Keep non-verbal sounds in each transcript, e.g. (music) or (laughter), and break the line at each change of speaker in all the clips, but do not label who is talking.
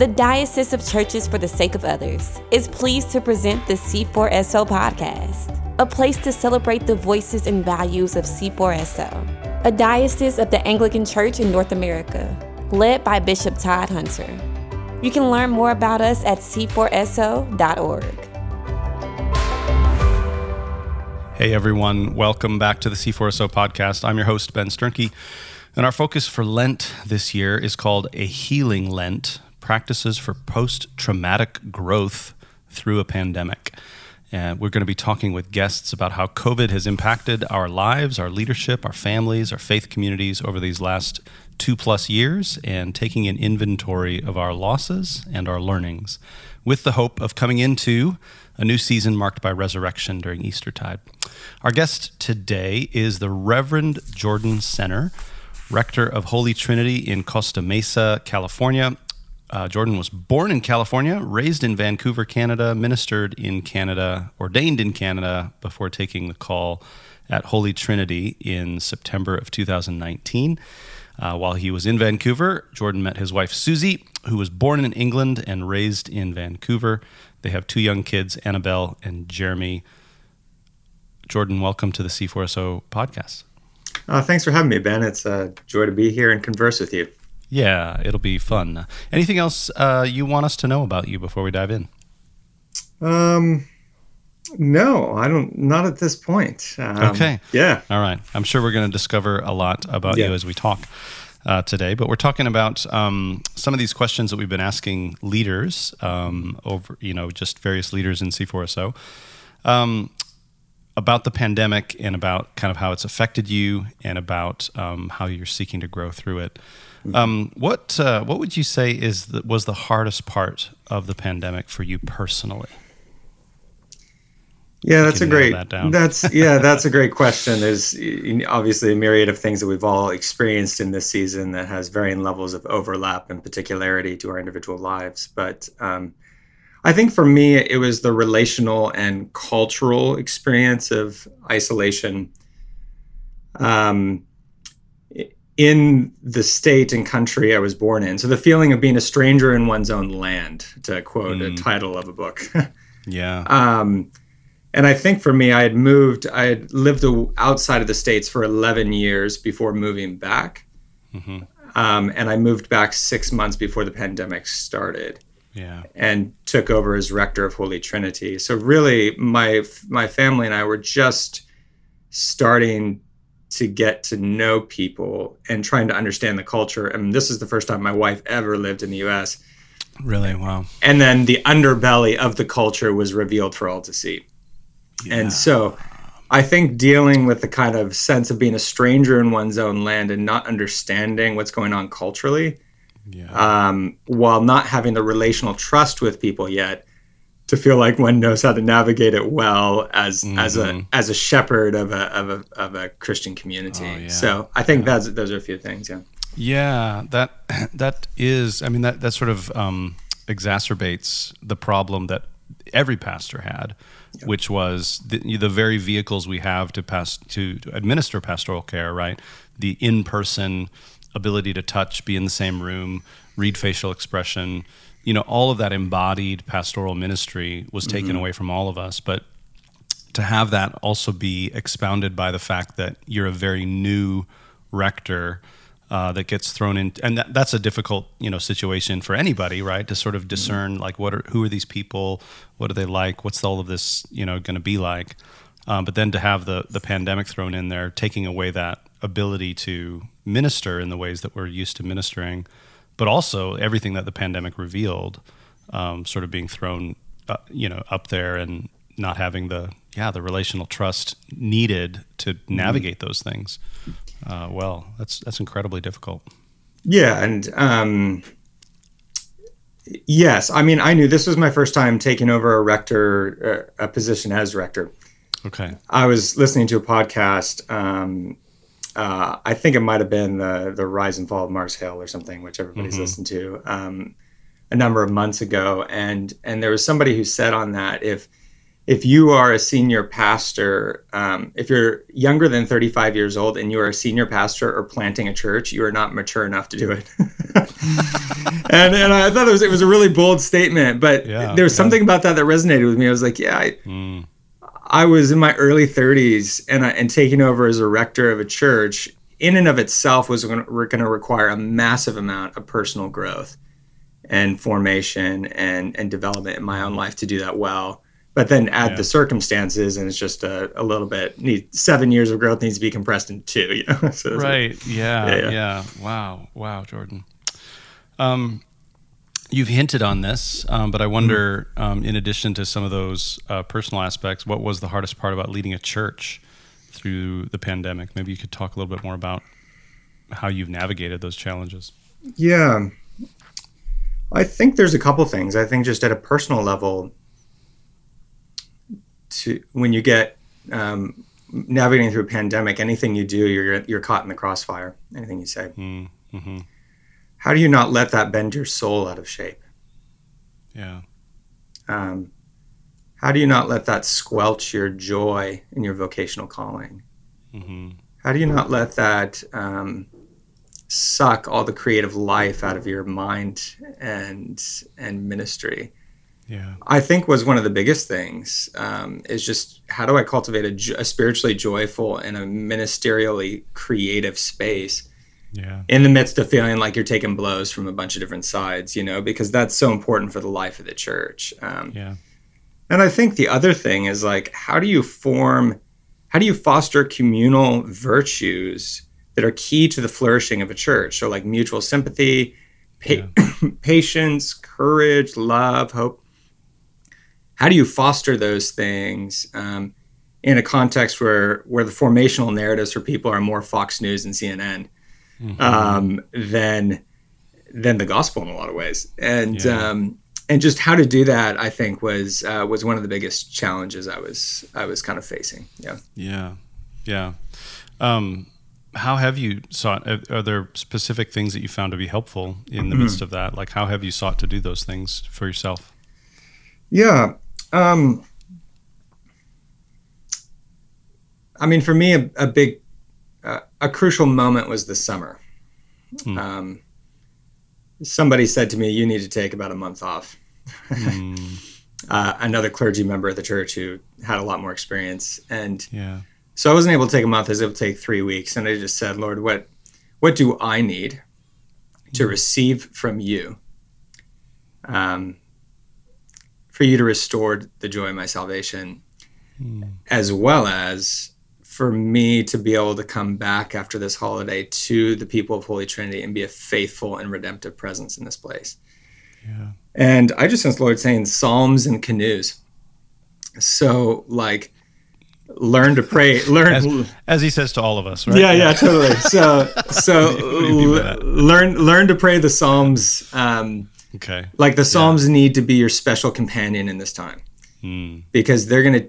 The Diocese of Churches for the Sake of Others is pleased to present the C4SO podcast, a place to celebrate the voices and values of C4SO, a diocese of the Anglican Church in North America, led by Bishop Todd Hunter. You can learn more about us at c4so.org.
Hey everyone, welcome back to the C4SO podcast. I'm your host, Ben Sternke, and our focus for Lent this year is called A Healing Lent Practices for Post Traumatic Growth Through a Pandemic. And we're going to be talking with guests about how COVID has impacted our lives, our leadership, our families, our faith communities over these last two plus years, and taking an inventory of our losses and our learnings with the hope of coming into a new season marked by resurrection during Eastertide. Our guest today is the Reverend Jordan Senner, rector of Holy Trinity in Costa Mesa, California. Uh, Jordan was born in California, raised in Vancouver, Canada, ministered in Canada, ordained in Canada before taking the call at Holy Trinity in September of 2019. Uh, while he was in Vancouver, Jordan met his wife Susie, who was born in England and raised in Vancouver. They have two young kids, Annabelle and Jeremy. Jordan, welcome to the C4SO podcast.
Uh, thanks for having me, Ben. It's a joy to be here and converse with you.
Yeah, it'll be fun. Anything else uh, you want us to know about you before we dive in?
Um, no, I don't. Not at this point. Um,
okay.
Yeah.
All right. I'm sure we're going to discover a lot about yeah. you as we talk uh, today, but we're talking about um, some of these questions that we've been asking leaders um, over, you know, just various leaders in C4SO um, about the pandemic and about kind of how it's affected you and about um, how you're seeking to grow through it. Um, what uh, what would you say is the, was the hardest part of the pandemic for you personally?
Yeah, that's a great. That that's (laughs) yeah, that's a great question. There's obviously a myriad of things that we've all experienced in this season that has varying levels of overlap and particularity to our individual lives. But um, I think for me, it was the relational and cultural experience of isolation. Um, in the state and country I was born in. So the feeling of being a stranger in one's own land, to quote mm. a title of a book. (laughs)
yeah.
Um, and I think for me, I had moved, I had lived outside of the States for 11 years before moving back. Mm-hmm. Um, and I moved back six months before the pandemic started.
Yeah.
And took over as rector of Holy Trinity. So really, my my family and I were just starting to get to know people and trying to understand the culture. And this is the first time my wife ever lived in the U.S.
Really? Wow.
And then the underbelly of the culture was revealed for all to see. And so I think dealing with the kind of sense of being a stranger in one's own land and not understanding what's going on culturally, yeah. um, while not having the relational trust with people yet, to feel like one knows how to navigate it well as mm-hmm. as a mm-hmm. as a shepherd of a of a, of a Christian community. Oh, yeah. So I think yeah. that's those are a few things. Yeah.
Yeah, that (clears throat) that is. I mean, that that sort of um, exacerbates the problem that every pastor had, yep. which was the, the, very vehicles we have to pass to, to administer pastoral care, right? The in-person ability to touch, be in the same room, read facial expression, you know, all of that embodied pastoral ministry was taken mm-hmm. away from all of us. But to have that also be expounded by the fact that you're a very new rector uh, that gets thrown in, and that, that's a difficult you know situation for anybody, right? To sort of discern mm-hmm. like what are who are these people, what are they like, what's all of this you know going to be like, um, but then to have the the pandemic thrown in there, taking away that ability to minister in the ways that we're used to ministering, but also everything that the pandemic revealed, um, sort of being thrown, uh, you know, up there and not having the yeah the relational trust needed to mm-hmm. navigate mm-hmm. those things uh, well. That's that's incredibly difficult.
Yeah, and um, yes, I mean, I knew this was my first time taking over a rector, uh, a position as rector.
Okay.
I was listening to a podcast. Um, uh, I think it might have been the the rise and fall of Mars Hill or something, which everybody's mm-hmm. listened to um, a number of months ago, and and there was somebody who said on that if if you are a senior pastor, um, if you're younger than 35 years old and you are a senior pastor or planting a church, you are not mature enough to do it. (laughs) and and I thought it was it was a really bold statement, but yeah, there was something about that that resonated with me. I was like, yeah, I, mm. I was in my early 30s and I, and taking over as a rector of a church in and of itself was going to require a massive amount of personal growth and formation and and development in my own life to do that well. But then add yeah. the circumstances and it's just a, a little bit need seven years of growth needs to be compressed in two (laughs) you know?
So right like, yeah, yeah, yeah. Yeah. Wow. Wow jordan. Um you've hinted on this um, but i wonder mm-hmm. um, in addition to some of those uh, personal aspects what was the hardest part about leading a church through the pandemic maybe you could talk a little bit more about how you've navigated those challenges
yeah i think there's a couple things i think just at a personal level to when you get um, navigating through a pandemic, anything you do, you're you're caught in the crossfire. Anything you say. Mm-hmm. How do you not let that bend your soul out of shape?
Yeah.
Um, how do you not let that squelch your joy in your vocational calling? Mm-hmm. How do you not let that um, suck all the creative life out of your mind and and ministry?
yeah
i think was one of the biggest things um, is just how do i cultivate a, a, spiritually joyful and a ministerially creative space
yeah.
In the midst of feeling like you're taking blows from a bunch of different sides you know because that's so important for the life of the church
um, yeah.
and i think the other thing is like how do you form how do you foster communal virtues that are key to the flourishing of a church? So like mutual sympathy pa- yeah. (clears throat) patience courage love hope. How do you foster those things um, in a context where where the formational narratives for people are more Fox News and CNN mm-hmm. um, than than the gospel in a lot of ways, and yeah. um, and just how to do that, I think was uh, was one of the biggest challenges I was I was kind of facing. Yeah.
Yeah. Yeah. Um, how have you sought? Are there specific things that you found to be helpful in the mm-hmm. midst of that? Like, how have you sought to do those things for yourself?
Yeah, um, I mean, for me, a, a big, a crucial moment was the summer. Mm. Um, somebody said to me, "You need to take about a month off." mm. (laughs) uh, another clergy member of the church who had a lot more experience, and
yeah.
so I wasn't able to take a month. I was able to take three weeks, and I just said, "Lord, what, what do I need to hmm. receive from you?" Um, for you to restore the joy of my salvation, mm. as well as for me to be able to come back after this holiday to the people of Holy Trinity and be a faithful and redemptive presence in this place.
Yeah.
And I just sense the Lord saying Psalms and canoes. So like learn to pray (laughs) learn
as, as, he says to all of us right
yeah yeah totally (laughs) so so learn learn to pray the psalms um
Okay.
Like the Psalms yeah. need to be your special companion in this time. Mm. Because they're going to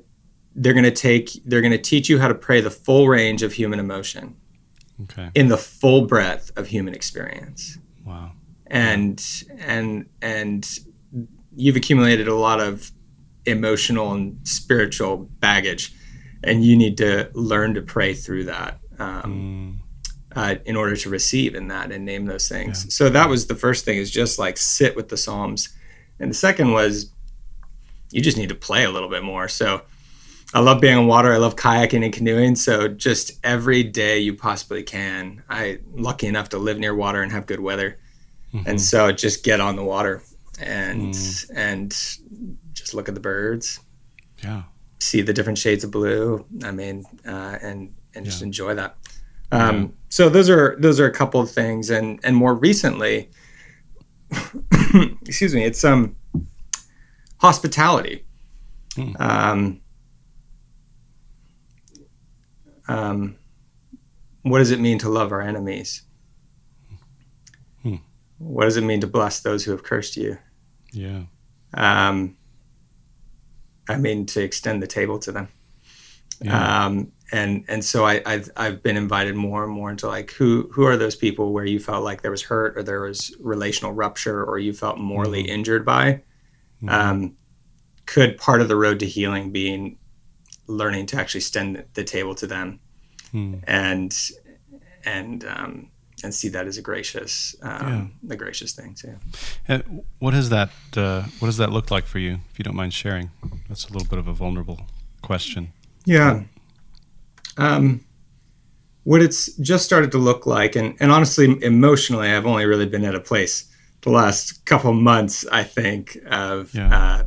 they're going to take they're going to teach you how to pray the full range of human emotion.
Okay.
In the full breadth of human experience.
Wow.
And and and you've accumulated a lot of emotional and spiritual baggage and you need to learn to pray through that. Um, mm uh, in order to receive in that and name those things. Yeah. So that was the first thing is just like sit with the Psalms. And the second was you just need to play a little bit more. So I love being on water. I love kayaking and canoeing. So just every day you possibly can. I lucky enough to live near water and have good weather. Mm-hmm. And so just get on the water and mm. and just look at the birds.
Yeah.
See the different shades of blue. I mean, uh, and and just yeah. enjoy that. Um, so those are those are a couple of things, and and more recently, (coughs) excuse me, it's um hospitality. Hmm. Um, um, what does it mean to love our enemies? Hmm. What does it mean to bless those who have cursed you?
Yeah.
Um, I mean to extend the table to them. Yeah. Um, and and so I, have I've been invited more and more into like who who are those people where you felt like there was hurt or there was relational rupture or you felt morally mm-hmm. injured by. Mm-hmm. Um, could part of the road to healing being learning to actually extend the table to them, mm. and and um, and see that as a gracious, um, yeah. the gracious thing too.
And what has that uh, What does that look like for you? If you don't mind sharing, that's a little bit of a vulnerable question.
Yeah. Um, what it's just started to look like, and, and honestly, emotionally, I've only really been at a place the last couple months, I think, of yeah. uh,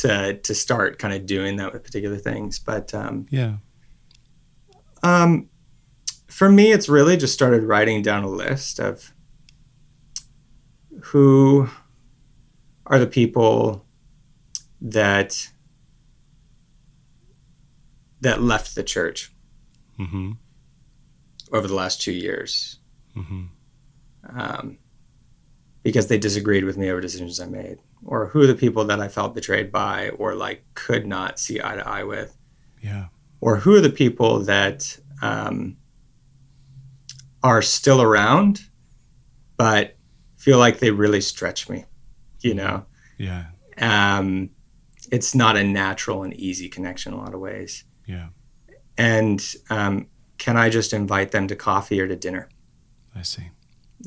to to start kind of doing that with particular things. But um,
yeah,
um, for me, it's really just started writing down a list of who are the people that that left the church mm-hmm. over the last two years mm-hmm. um, because they disagreed with me over decisions I made, or who are the people that I felt betrayed by or like could not see eye to eye with.
Yeah.
Or who are the people that um, are still around, but feel like they really stretch me, you know?
Yeah.
Um, it's not a natural and easy connection in a lot of ways.
Yeah.
And um, can I just invite them to coffee or to dinner?
I see.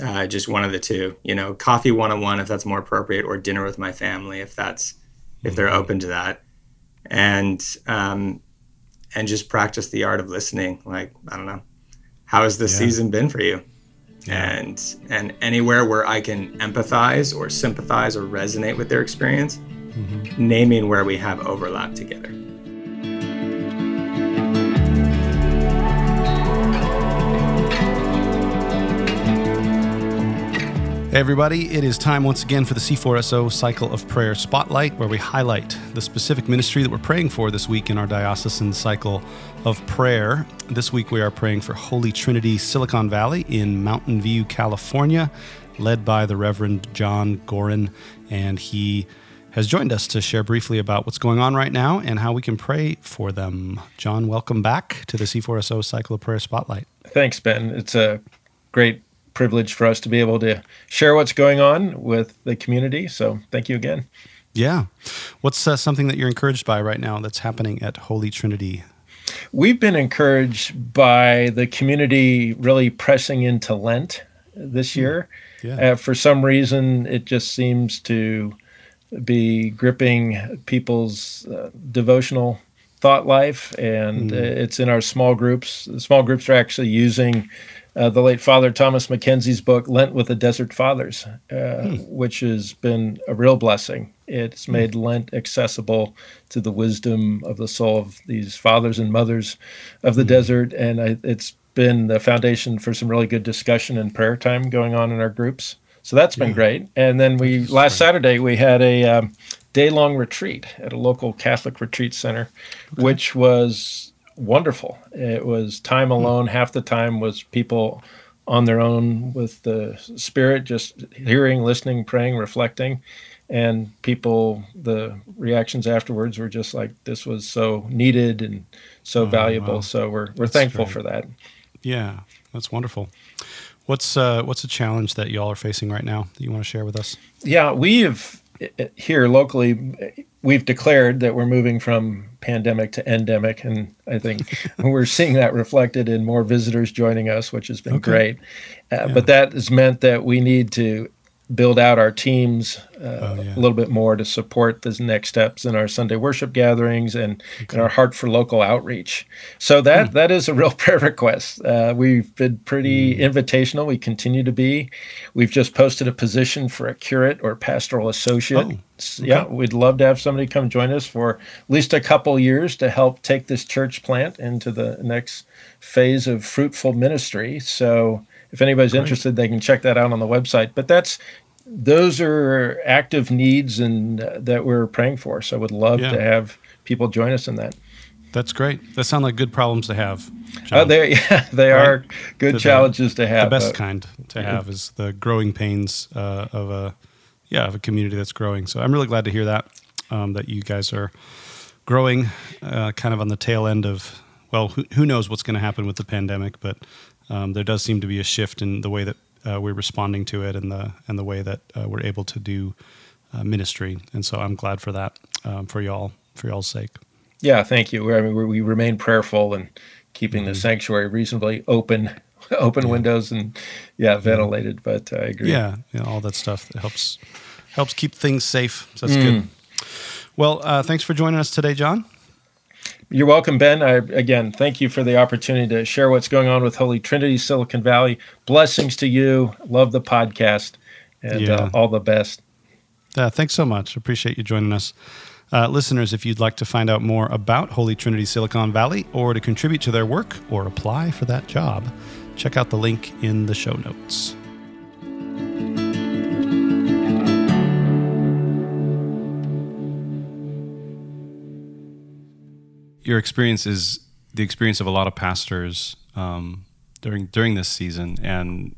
Uh, just one of the two, you know, coffee one on one if that's more appropriate, or dinner with my family if that's if they're mm-hmm. open to that, and um, and just practice the art of listening. Like I don't know, how has this yeah. season been for you? Yeah. And and anywhere where I can empathize or sympathize or resonate with their experience, mm-hmm. naming where we have overlap together.
Hey, everybody, it is time once again for the C4SO Cycle of Prayer Spotlight, where we highlight the specific ministry that we're praying for this week in our diocesan cycle of prayer. This week, we are praying for Holy Trinity Silicon Valley in Mountain View, California, led by the Reverend John Gorin. And he has joined us to share briefly about what's going on right now and how we can pray for them. John, welcome back to the C4SO Cycle of Prayer Spotlight.
Thanks, Ben. It's a great privilege for us to be able to share what's going on with the community. So thank you again.
Yeah. What's uh, something that you're encouraged by right now that's happening at Holy Trinity?
We've been encouraged by the community really pressing into Lent this hmm. year. Yeah. Uh, for some reason, it just seems to be gripping people's uh, devotional thought life, and mm. it's in our small groups. The small groups are actually using uh, the late Father Thomas Mackenzie's book, Lent with the Desert Fathers, uh, hmm. which has been a real blessing. It's hmm. made Lent accessible to the wisdom of the soul of these fathers and mothers of the hmm. desert. And I, it's been the foundation for some really good discussion and prayer time going on in our groups. So that's been yeah. great. And then we last Saturday we had a um, day long retreat at a local Catholic retreat center, okay. which was wonderful. It was time hmm. alone. Half the time was people on their own with the spirit, just hearing, listening, praying, reflecting. And people, the reactions afterwards were just like, this was so needed and so oh, valuable. Wow. So we're, we're thankful great. for that.
Yeah, that's wonderful. What's uh, what's a challenge that y'all are facing right now that you want to share with us?
Yeah, we have here locally we've declared that we're moving from pandemic to endemic, and I think (laughs) we're seeing that reflected in more visitors joining us, which has been okay. great. Uh, yeah. But that has meant that we need to build out our teams uh, oh, yeah. a little bit more to support the next steps in our Sunday worship gatherings and, okay. and our heart for local outreach. So that hmm. that is a real (laughs) prayer request. Uh, we've been pretty hmm. invitational. We continue to be. We've just posted a position for a curate or pastoral associate. Oh. Okay. Yeah, we'd love to have somebody come join us for at least a couple years to help take this church plant into the next phase of fruitful ministry. So if anybody's Great. interested, they can check that out on the website. But that's those are active needs and uh, that we're praying for. So I would love yeah. to have people join us in that.
That's great. That sound like good problems to have.
Oh, they (laughs) yeah, they right? are good the, challenges to have.
The best uh, kind to have yeah. is the growing pains uh, of a yeah of a community that's growing. So I'm really glad to hear that um, that you guys are growing, uh, kind of on the tail end of well, who, who knows what's going to happen with the pandemic, but um, there does seem to be a shift in the way that uh, we're responding to it and the and the way that uh, we're able to do uh, ministry. And so I'm glad for that um, for y'all for y'all's sake.
Yeah, thank you. I mean, we remain prayerful and keeping mm-hmm. the sanctuary reasonably open (laughs) open yeah. windows and yeah, ventilated. But I agree.
Yeah, you know, all that stuff that helps helps keep things safe. So that's mm. good. Well, uh, thanks for joining us today, John.
You're welcome, Ben. I, again, thank you for the opportunity to share what's going on with Holy Trinity Silicon Valley. Blessings to you. Love the podcast and yeah. uh, all the best.
Yeah, thanks so much. Appreciate you joining us. Uh, listeners, if you'd like to find out more about Holy Trinity Silicon Valley or to contribute to their work or apply for that job, check out the link in the show notes. Your experience is the experience of a lot of pastors um, during during this season, and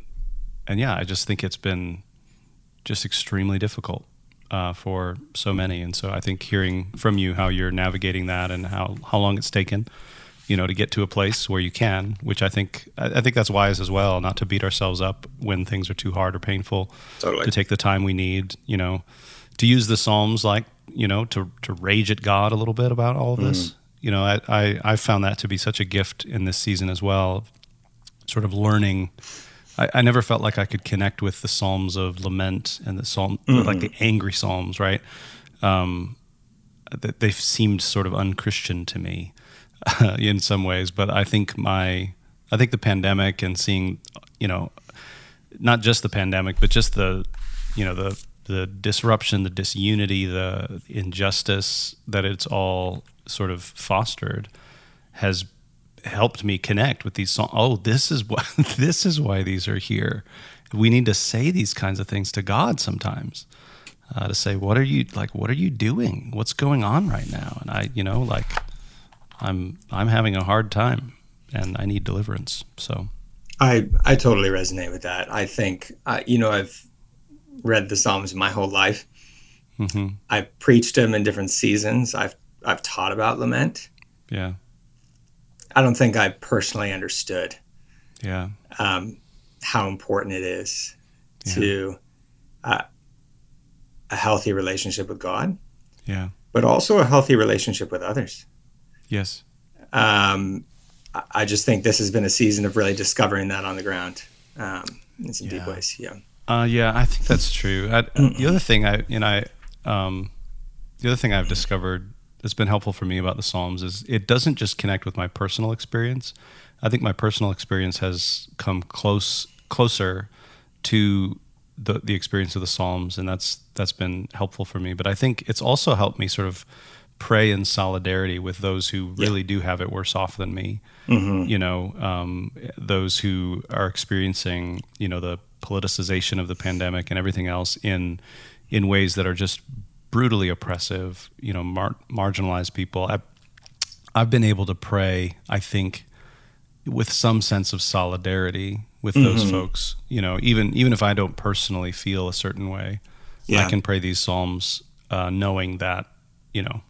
and yeah, I just think it's been just extremely difficult uh, for so many. And so I think hearing from you how you're navigating that and how, how long it's taken, you know, to get to a place where you can, which I think I, think that's wise as well, not to beat ourselves up when things are too hard or painful.
Totally.
To take the time we need, you know, to use the Psalms like, you know, to to rage at God a little bit about all of this. Mm. You know, I, I I found that to be such a gift in this season as well, sort of learning I, I, never felt like I could connect with the Psalms of lament and the Psalm, mm-hmm. like the angry Psalms, right? Um, that they seemed sort of unchristian to me uh, (laughs) in some ways. But I think my, I think the pandemic and seeing, you know, not just the pandemic, but just the, you know, the the disruption, the disunity, the injustice that it's all sort of fostered has helped me connect with these songs. Oh, this is what (laughs) this is why these are here. We need to say these kinds of things to God sometimes. Uh, to say, what are you like? What are you doing? What's going on right now? And I, you know, like, I'm I'm having a hard time, and I need deliverance. So,
I I totally resonate with that. I think uh, you know I've read the Psalms my whole life. Mm-hmm. I've preached them in different seasons. I've I've taught about lament.
Yeah.
I don't think I personally understood.
Yeah.
Um, how important it is yeah. to uh, a healthy relationship with God.
Yeah.
But also a healthy relationship with others.
Yes.
Um, I just think this has been a season of really discovering that on the ground um, in some yeah. deep ways. Yeah.
Uh, yeah, I think that's true. I, the other thing I, you know, I, um, the other thing I've discovered that's been helpful for me about the Psalms is it doesn't just connect with my personal experience. I think my personal experience has come close closer to the the experience of the Psalms, and that's that's been helpful for me. But I think it's also helped me sort of pray in solidarity with those who really yeah. do have it worse off than me. Mm-hmm. You know, um, those who are experiencing you know the politicization of the pandemic and everything else in in ways that are just brutally oppressive, you know, mar- marginalized people. I've, I've been able to pray, I think, with some sense of solidarity with mm-hmm. those folks. You know, even even if I don't personally feel a certain way, yeah. I can pray these psalms uh, knowing that, you know,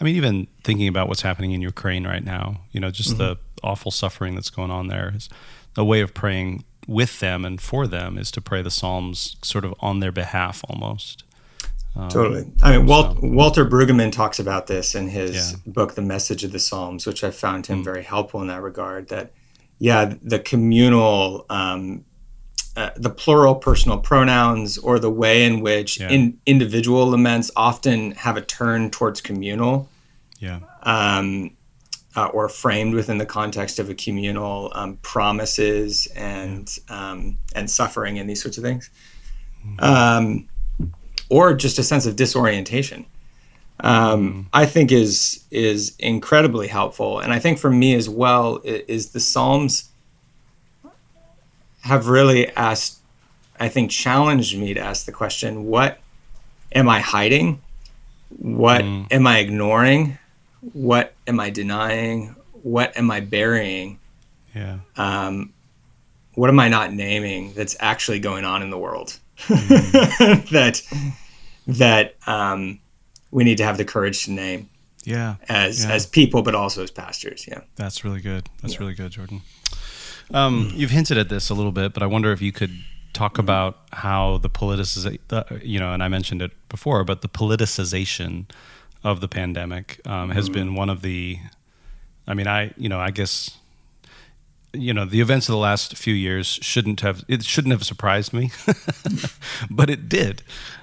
I mean, even thinking about what's happening in Ukraine right now, you know, just mm-hmm. the awful suffering that's going on there is a way of praying with them and for them is to pray the psalms sort of on their behalf almost.
Um, totally. I mean, Walt, so. Walter Brueggemann talks about this in his yeah. book, The Message of the Psalms, which I found him mm. very helpful in that regard. That, yeah, the communal, um, uh, the plural personal pronouns, or the way in which yeah. in, individual laments often have a turn towards communal.
Yeah.
Um, uh, or framed within the context of a communal um, promises and yeah. um, and suffering and these sorts of things. Mm-hmm. Or just a sense of disorientation. Um. I think is is incredibly helpful, and I think for me as well is the Psalms have really asked, I think, challenged me to ask the question: What am I hiding? What mm. am I ignoring? What am I denying? What am I burying?
Yeah.
Um, what am I not naming that's actually going on in the world? Mm. (laughs) that that um, we need to have the courage to name.
Yeah.
As
yeah.
as people, but also as pastors. Yeah.
That's really good. That's yeah. really good, Jordan. Um, you've hinted at this a little bit, but I wonder if you could talk about how the politicization, you know, and I mentioned it before, but the politicization of the pandemic um, has mm-hmm. been one of the. I mean, I you know, I guess you know the events of the last few years shouldn't have it shouldn't have surprised me (laughs) but it did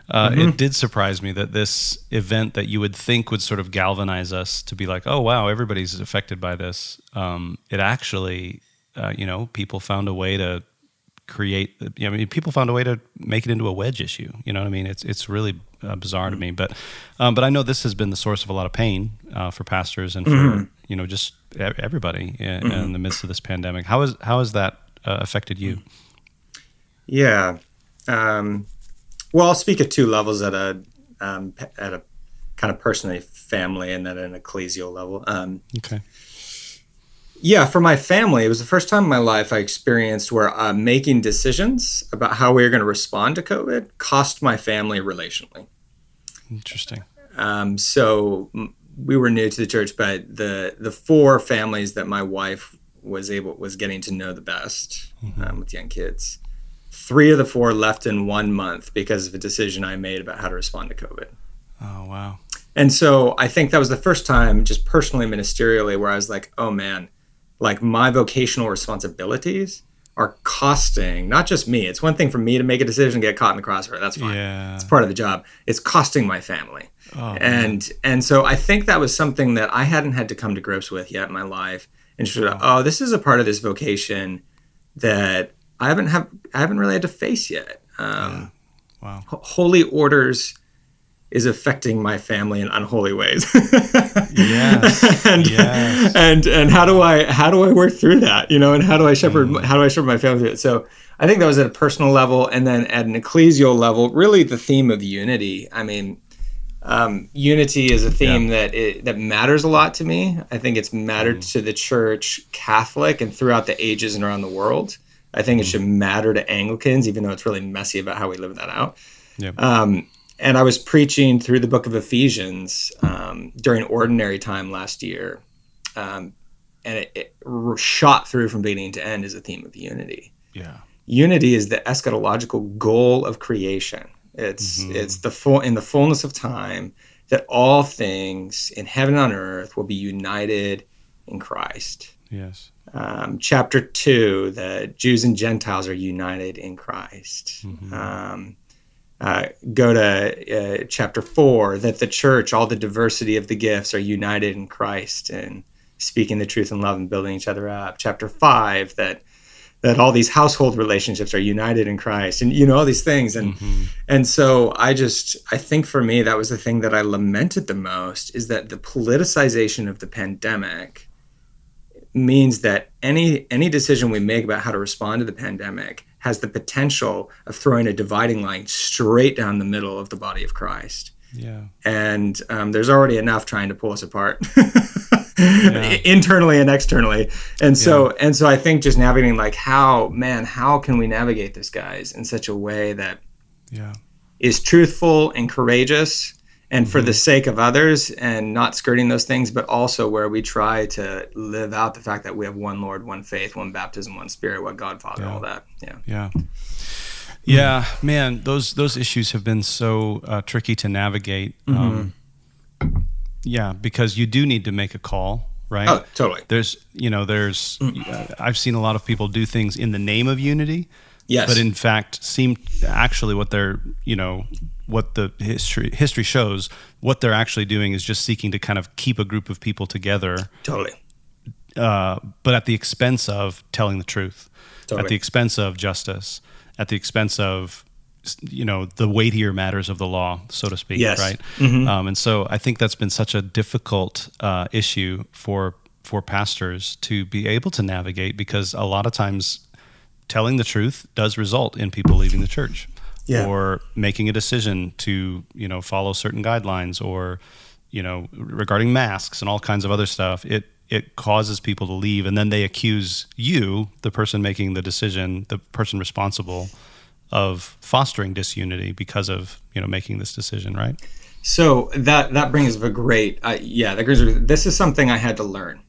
uh, mm-hmm. it did surprise me that this event that you would think would sort of galvanize us to be like oh wow everybody's affected by this um, it actually uh, you know people found a way to create you know, I mean people found a way to make it into a wedge issue you know what I mean it's it's really uh, bizarre to me but um, but I know this has been the source of a lot of pain uh, for pastors and for mm-hmm. You know just everybody in, mm-hmm. in, the midst of this pandemic. How is how has that uh, affected you?
Yeah, um, well, I'll speak at two levels at a um, at a kind of personally family and then an ecclesial level. Um,
okay.
Yeah, for my family, it was the first time in my life I experienced where uh, making decisions about how we were going to respond to COVID cost my family relationally.
Interesting.
Um, so we were new to the church, but the the four families that my wife was able was getting to know the best mm-hmm. um, with young kids, three of the four left in one month because of a decision I made about how to respond to COVID.
Oh wow!
And so I think that was the first time, just personally ministerially, where I was like, oh man, like my vocational responsibilities are costing not just me. It's one thing for me to make a decision, and get caught in the crossfire. That's fine. Yeah. It's part of the job. It's costing my family. Oh, and and so I think that was something that I hadn't had to come to grips with yet in my life. And sort of, oh, this is a part of this vocation that I haven't have I haven't really had to face yet. Um,
yeah. Wow.
Holy orders is affecting my family in unholy ways.
yes. (laughs)
and, yes. and and how do I how do I work through that? You know, and how do I shepherd mm. how do I shepherd my family through it? So I think that was at a personal level, and then at an ecclesial level, really the theme of unity. I mean, um, unity is a theme yeah. that it, that matters a lot to me. I think it's mattered mm. to the church Catholic and throughout the ages and around the world. I think mm. it should matter to Anglicans, even though it's really messy about how we live that out.
Yep.
Um, and I was preaching through the book of Ephesians um, during ordinary time last year. Um, and it, it, shot through from beginning to end as a theme of unity.
Yeah.
Unity is the eschatological goal of creation. It's mm-hmm. it's the full in the fullness of time that all things in heaven and on earth will be united in Christ.
Yes.
Um, chapter two, the Jews and Gentiles are united in Christ. Mm-hmm. Um, uh, go to uh, chapter four, that the church, all the diversity of the gifts, are united in Christ and speaking the truth in love and building each other up. Chapter five, that that all these household relationships are united in Christ and you know all these things and mm-hmm. and so I just I think for me that was the thing that I lamented the most is that the politicization of the pandemic means that any any decision we make about how to respond to the pandemic has the potential of throwing a dividing line straight down the middle of the body of Christ.
Yeah.
And um, there's already enough trying to pull us apart. (laughs) yeah. (laughs) internally and externally. And so yeah. and so I think just navigating like how man, how can we navigate this guys in such a way that
yeah
is truthful and courageous and for mm-hmm. the sake of others and not skirting those things, but also where we try to live out the fact that we have one Lord, one faith, one baptism, one spirit, one God Father, yeah. all that. Yeah.
Yeah. Yeah, man, those those issues have been so uh, tricky to navigate. Mm-hmm. Um, yeah, because you do need to make a call, right?
Oh, totally.
There's, you know, there's. Uh, I've seen a lot of people do things in the name of unity.
Yes.
But in fact, seem actually what they're, you know, what the history history shows, what they're actually doing is just seeking to kind of keep a group of people together.
Totally.
Uh, but at the expense of telling the truth, totally. at the expense of justice, at the expense of you know the weightier matters of the law, so to speak.
Yes.
Right.
Mm-hmm.
Um, and so I think that's been such a difficult uh, issue for for pastors to be able to navigate because a lot of times telling the truth does result in people leaving the church
yeah.
or making a decision to you know follow certain guidelines or you know regarding masks and all kinds of other stuff it it causes people to leave and then they accuse you the person making the decision the person responsible of fostering disunity because of you know making this decision, right?
So that that brings up a great uh, yeah. That brings, this is something I had to learn.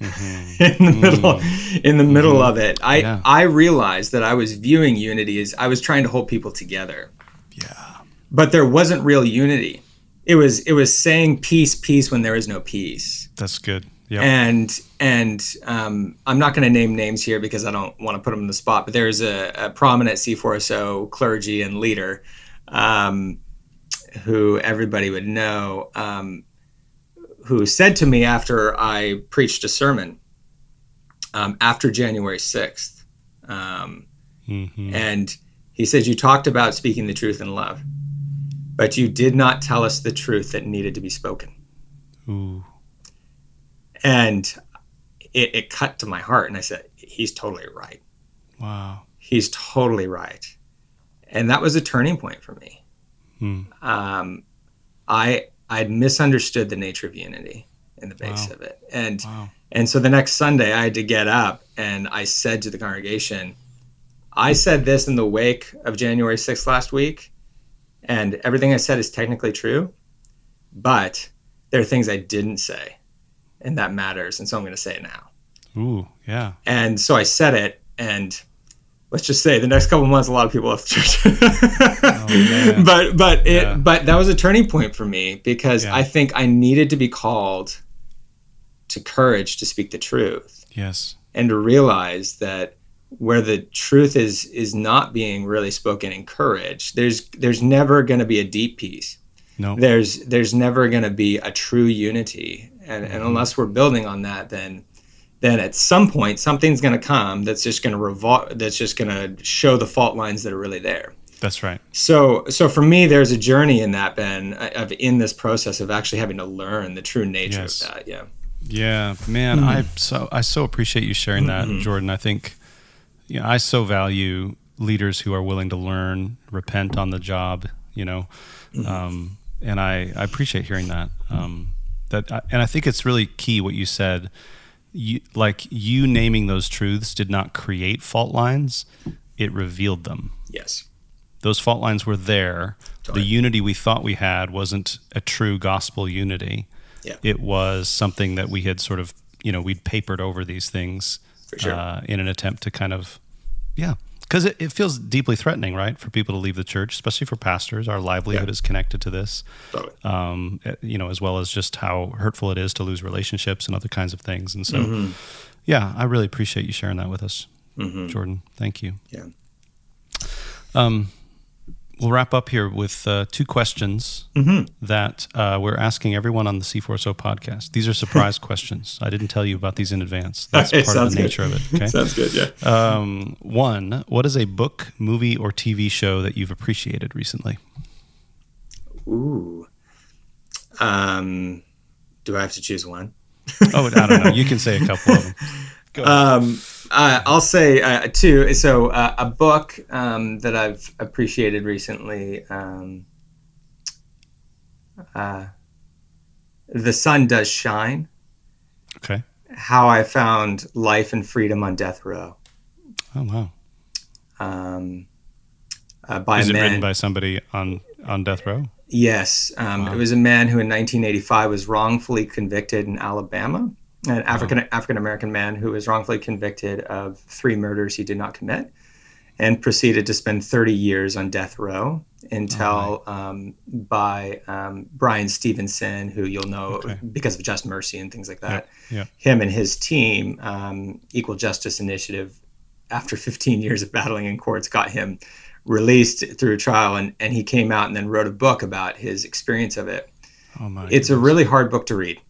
Mm-hmm. (laughs) in the middle mm-hmm. in the middle mm-hmm. of it i yeah. i realized that i was viewing unity as i was trying to hold people together
yeah
but there wasn't real unity it was it was saying peace peace when there is no peace
that's good
Yep. And and um, I'm not going to name names here because I don't want to put them in the spot. But there's a, a prominent C4SO clergy and leader um, who everybody would know, um, who said to me after I preached a sermon um, after January 6th, um, mm-hmm. and he said, "You talked about speaking the truth in love, but you did not tell us the truth that needed to be spoken." Ooh and it, it cut to my heart and i said he's totally right
wow
he's totally right and that was a turning point for me hmm. um, i i'd misunderstood the nature of unity in the base wow. of it and wow. and so the next sunday i had to get up and i said to the congregation i said this in the wake of january 6th last week and everything i said is technically true but there are things i didn't say and that matters. And so I'm going to say it now.
Ooh, yeah.
And so I said it, and let's just say the next couple months, a lot of people left church. oh, (laughs) but but it yeah. but that was a turning point for me because yeah. I think I needed to be called to courage to speak the truth.
Yes.
And to realize that where the truth is is not being really spoken in courage, there's there's never going to be a deep peace.
No.
There's there's never going to be a true unity and, and mm-hmm. unless we're building on that then then at some point something's going to come that's just going to revol- that's just going to show the fault lines that are really there
that's right
so so for me there's a journey in that ben of in this process of actually having to learn the true nature yes. of that yeah
yeah man mm-hmm. i so i so appreciate you sharing that mm-hmm. jordan i think you know i so value leaders who are willing to learn repent on the job you know mm-hmm. um, and I, I appreciate hearing that um, that and I think it's really key what you said. You, like you naming those truths did not create fault lines; it revealed them.
Yes,
those fault lines were there. Totally. The unity we thought we had wasn't a true gospel unity.
Yeah.
It was something that we had sort of, you know, we'd papered over these things
sure. uh,
in an attempt to kind of, yeah, because it, it, feels deeply threatening, right, for people to leave the church, especially for pastors. Our livelihood yeah. is connected to this,
totally.
um, eh, you know, as well as just how hurtful it is to lose relationships and other kinds of things. And so, mm-hmm. yeah, I really appreciate you sharing that with us, mm-hmm. Jordan. Thank you.
Yeah.
Um, we'll wrap up here with uh, two questions mm-hmm. that uh, we're asking everyone on the C4SO podcast. These are surprise (laughs) questions. I didn't tell you about these in advance. That's part of the nature of it. (laughs) Okay?
sounds good. Yeah.
Um, one, what is a book, movie, or TV show that you've appreciated recently?
Ooh. Um, do I have to choose one?
oh, I don't know. You can say a couple of them. (laughs)
Um, uh, I'll say uh, two. So uh, a book um, that I've appreciated recently. Um, uh, the sun does shine.
Okay.
How I found life and freedom on death row.
Oh wow.
Um, uh, by
Is
it man,
written by somebody on on death row?
Yes, um, wow. it was a man who in 1985 was wrongfully convicted in Alabama an African African American man who was wrongfully convicted of three murders he did not commit, and proceeded to spend 30 years on death row until oh, um, by um, Bryan Stevenson, who you'll know okay. because of Just Mercy and things like that.
Yeah, yeah.
Him and his team, um, Equal Justice Initiative, after 15 years of battling in courts, got him released through a trial, and, and he came out and then wrote a book about his experience of it.
Oh my!
It's goodness. a really hard book to read.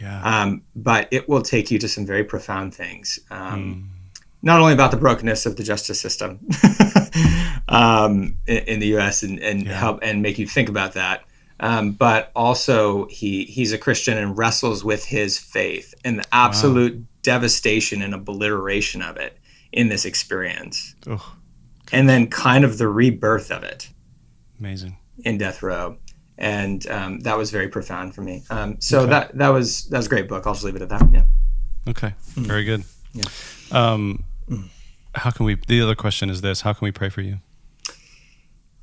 Yeah.
Um, but it will take you to some very profound things. Um, mm. Not only about the brokenness of the justice system (laughs) um, in, in, the U.S. and, and yeah. help and make you think about that, um, but also he he's a Christian and wrestles with his faith and the absolute wow. devastation and obliteration of it in this experience, and then kind of the rebirth of it.
Amazing
in death row and um, that was very profound for me. Um, so okay. that that was that was a great book. I'll just leave it at that. Yeah.
Okay. Mm. Very good.
Yeah.
Um, mm. How can we? The other question is this: How can we pray for you?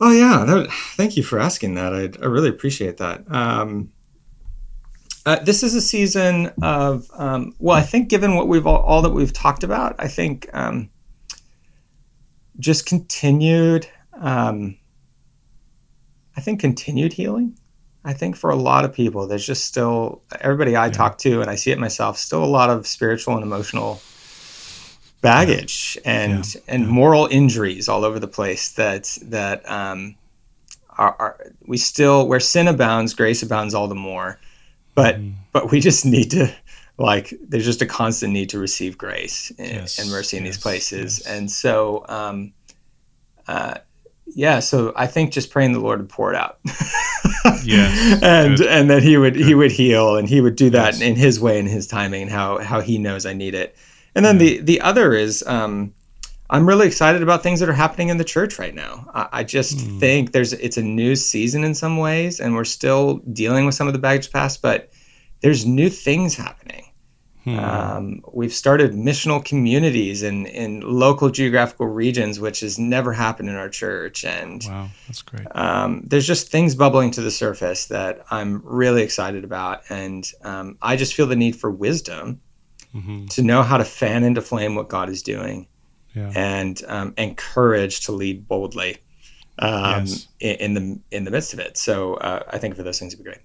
Oh yeah, that, thank you for asking that. I, I really appreciate that. Um, uh, this is a season of um, well, I think given what we've all, all, that we've talked about, I think um, just continued. Um, I think continued healing. I think for a lot of people, there's just still everybody I yeah. talk to, and I see it myself, still a lot of spiritual and emotional baggage yeah. and yeah. and moral injuries all over the place that that um, are, are, we still where sin abounds, grace abounds all the more. But mm. but we just need to like there's just a constant need to receive grace and, yes. and mercy in yes. these places, yes. and so. Um, uh, yeah, so I think just praying the Lord to pour it out. (laughs) yeah. And good. and that he would good. he would heal and he would do that yes. in his way and his timing and how how he knows I need it. And then yeah. the the other is um, I'm really excited about things that are happening in the church right now. I, I just mm. think there's it's a new season in some ways, and we're still dealing with some of the baggage past, but there's new things happening. Hmm. Um, we've started missional communities in, in local geographical regions, which has never happened in our church. And
wow, that's great.
Um, there's just things bubbling to the surface that I'm really excited about. And um, I just feel the need for wisdom mm-hmm. to know how to fan into flame what God is doing yeah. and, um, and courage to lead boldly um, yes. in, in, the, in the midst of it. So uh, I think for those things would be great.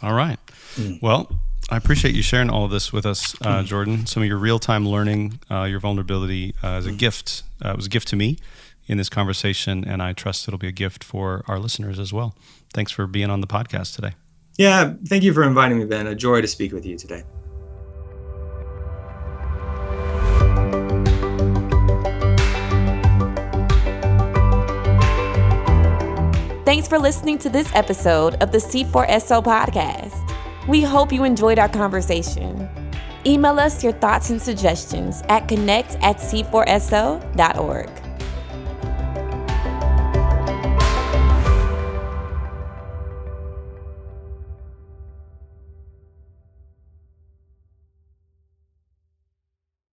All right. Mm. Well, I appreciate you sharing all of this with us, uh, mm-hmm. Jordan. Some of your real time learning, uh, your vulnerability uh, as a mm-hmm. gift. Uh, it was a gift to me in this conversation, and I trust it'll be a gift for our listeners as well. Thanks for being on the podcast today.
Yeah, thank you for inviting me, Ben. A joy to speak with you today.
Thanks for listening to this episode of the C4SO podcast. We hope you enjoyed our conversation. Email us your thoughts and suggestions at connect at c4so.org.